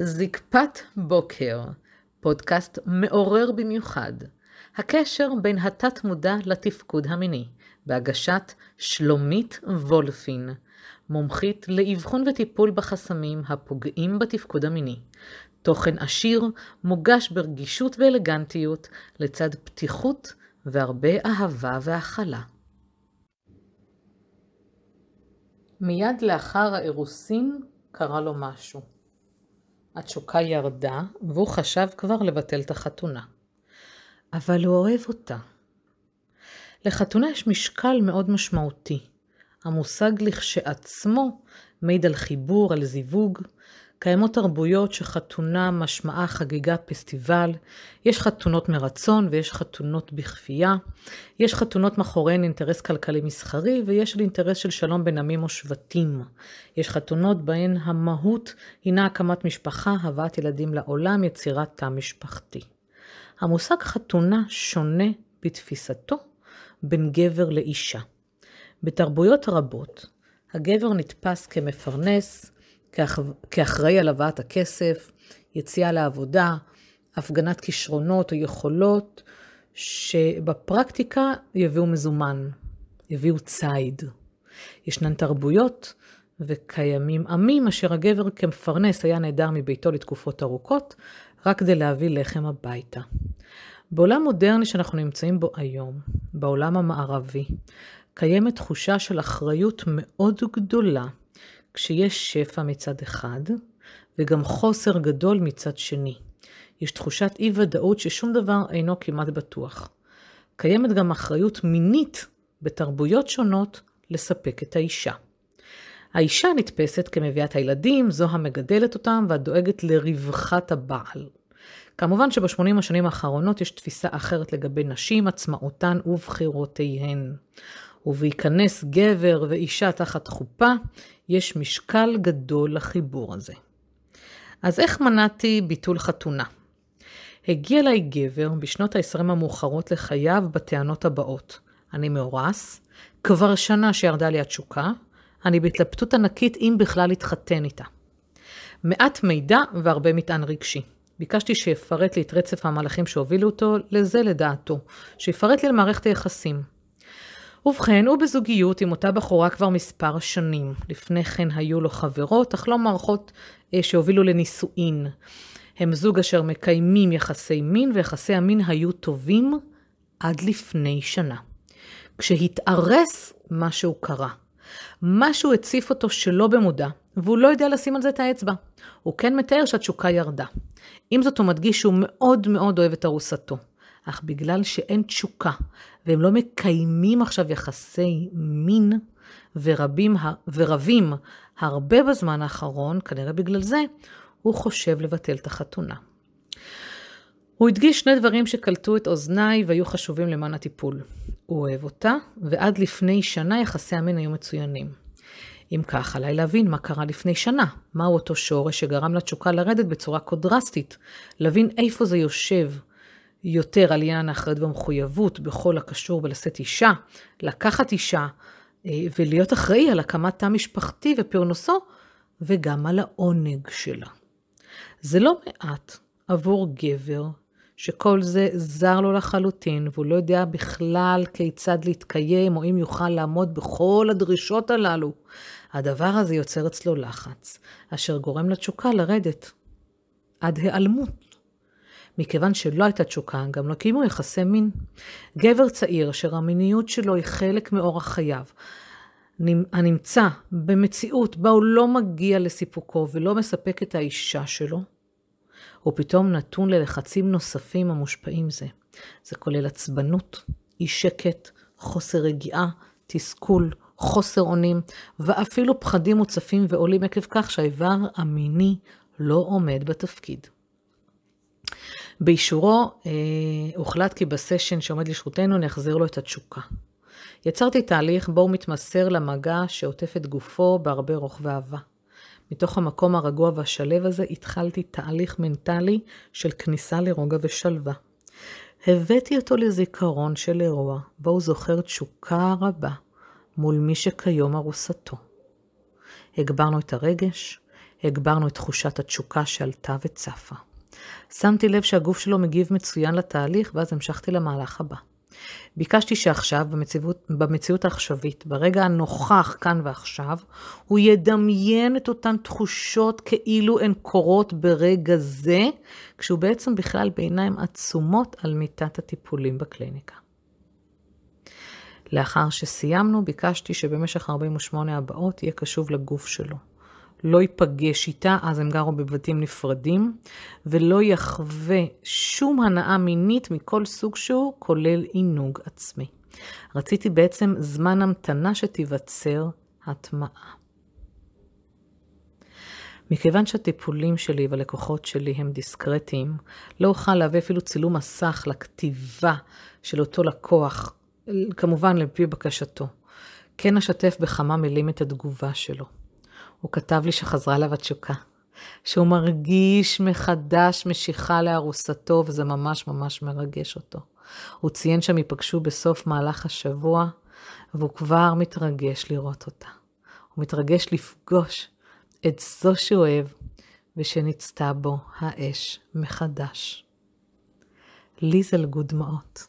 זקפת בוקר, פודקאסט מעורר במיוחד. הקשר בין התת-מודע לתפקוד המיני, בהגשת שלומית וולפין, מומחית לאבחון וטיפול בחסמים הפוגעים בתפקוד המיני. תוכן עשיר, מוגש ברגישות ואלגנטיות, לצד פתיחות והרבה אהבה והכלה. מיד לאחר האירוסין קרה לו משהו. התשוקה ירדה, והוא חשב כבר לבטל את החתונה. אבל הוא אוהב אותה. לחתונה יש משקל מאוד משמעותי. המושג לכשעצמו מעיד על חיבור, על זיווג. קיימות תרבויות שחתונה משמעה חגיגה פסטיבל, יש חתונות מרצון ויש חתונות בכפייה, יש חתונות מאחוריהן אינטרס כלכלי מסחרי ויש אינטרס של שלום בין עמים או שבטים. יש חתונות בהן המהות הינה הקמת משפחה, הבאת ילדים לעולם, יצירת תא משפחתי. המושג חתונה שונה בתפיסתו בין גבר לאישה. בתרבויות רבות, הגבר נתפס כמפרנס, כאחראי על הבאת הכסף, יציאה לעבודה, הפגנת כישרונות או יכולות שבפרקטיקה יביאו מזומן, יביאו ציד. ישנן תרבויות וקיימים עמים אשר הגבר כמפרנס היה נעדר מביתו לתקופות ארוכות, רק כדי להביא לחם הביתה. בעולם מודרני שאנחנו נמצאים בו היום, בעולם המערבי, קיימת תחושה של אחריות מאוד גדולה כשיש שפע מצד אחד, וגם חוסר גדול מצד שני. יש תחושת אי ודאות ששום דבר אינו כמעט בטוח. קיימת גם אחריות מינית בתרבויות שונות לספק את האישה. האישה נתפסת כמביאת הילדים, זו המגדלת אותם והדואגת לרווחת הבעל. כמובן שבשמונים השנים האחרונות יש תפיסה אחרת לגבי נשים, עצמאותן ובחירותיהן. ובהיכנס גבר ואישה תחת חופה, יש משקל גדול לחיבור הזה. אז איך מנעתי ביטול חתונה? הגיע אליי גבר בשנות ה-20 המאוחרות לחייו בטענות הבאות: אני מאורס, כבר שנה שירדה לי התשוקה, אני בהתלבטות ענקית אם בכלל להתחתן איתה. מעט מידע והרבה מטען רגשי. ביקשתי שיפרט לי את רצף המהלכים שהובילו אותו לזה לדעתו, שיפרט לי על מערכת היחסים. ובכן, הוא בזוגיות עם אותה בחורה כבר מספר שנים. לפני כן היו לו חברות, אך לא מערכות אה, שהובילו לנישואין. הם זוג אשר מקיימים יחסי מין, ויחסי המין היו טובים עד לפני שנה. כשהתארס, משהו קרה. משהו הציף אותו שלא במודע, והוא לא יודע לשים על זה את האצבע. הוא כן מתאר שהתשוקה ירדה. עם זאת הוא מדגיש שהוא מאוד מאוד אוהב את ארוסתו. אך בגלל שאין תשוקה, והם לא מקיימים עכשיו יחסי מין, ורבים, ורבים הרבה בזמן האחרון, כנראה בגלל זה, הוא חושב לבטל את החתונה. הוא הדגיש שני דברים שקלטו את אוזניי והיו חשובים למען הטיפול. הוא אוהב אותה, ועד לפני שנה יחסי המין היו מצוינים. אם כך, עליי להבין מה קרה לפני שנה, מהו אותו שורש שגרם לתשוקה לרדת בצורה כה דרסטית, להבין איפה זה יושב, יותר על עניין האחריות והמחויבות בכל הקשור בלשאת אישה, לקחת אישה אה, ולהיות אחראי על הקמת תא משפחתי ופרנסו, וגם על העונג שלה. זה לא מעט עבור גבר שכל זה זר לו לחלוטין, והוא לא יודע בכלל כיצד להתקיים, או אם יוכל לעמוד בכל הדרישות הללו. הדבר הזה יוצר אצלו לחץ, אשר גורם לתשוקה לרדת עד היעלמות. מכיוון שלא הייתה תשוקה, גם לא קיימו יחסי מין. גבר צעיר, אשר המיניות שלו היא חלק מאורח חייו, הנמצא במציאות בה הוא לא מגיע לסיפוקו ולא מספק את האישה שלו, הוא פתאום נתון ללחצים נוספים המושפעים זה. זה כולל עצבנות, אי שקט, חוסר רגיעה, תסכול, חוסר אונים, ואפילו פחדים מוצפים ועולים עקב כך שהאיבר המיני לא עומד בתפקיד. באישורו אה, הוחלט כי בסשן שעומד לשירותנו נחזיר לו את התשוקה. יצרתי תהליך בו הוא מתמסר למגע שעוטף את גופו בהרבה רוך ואהבה. מתוך המקום הרגוע והשלב הזה התחלתי תהליך מנטלי של כניסה לרוגע ושלווה. הבאתי אותו לזיכרון של אירוע, בו הוא זוכר תשוקה רבה מול מי שכיום ארוסתו. הגברנו את הרגש, הגברנו את תחושת התשוקה שעלתה וצפה. שמתי לב שהגוף שלו מגיב מצוין לתהליך, ואז המשכתי למהלך הבא. ביקשתי שעכשיו, במציאות, במציאות העכשווית, ברגע הנוכח כאן ועכשיו, הוא ידמיין את אותן תחושות כאילו הן קורות ברגע זה, כשהוא בעצם בכלל בעיניים עצומות על מיטת הטיפולים בקליניקה. לאחר שסיימנו, ביקשתי שבמשך 48 הבאות יהיה קשוב לגוף שלו. לא ייפגש איתה, אז הם גרו בבתים נפרדים, ולא יחווה שום הנאה מינית מכל סוג שהוא, כולל עינוג עצמי. רציתי בעצם זמן המתנה שתיווצר הטמעה. מכיוון שהטיפולים שלי והלקוחות שלי הם דיסקרטיים, לא אוכל להביא אפילו צילום מסך לכתיבה של אותו לקוח, כמובן לפי בקשתו. כן אשתף בכמה מילים את התגובה שלו. הוא כתב לי שחזרה אליו התשוקה, שהוא מרגיש מחדש משיכה לארוסתו, וזה ממש ממש מרגש אותו. הוא ציין שהם ייפגשו בסוף מהלך השבוע, והוא כבר מתרגש לראות אותה. הוא מתרגש לפגוש את זו שהוא אוהב, ושנצתה בו האש מחדש. לי זה לגוד דמעות.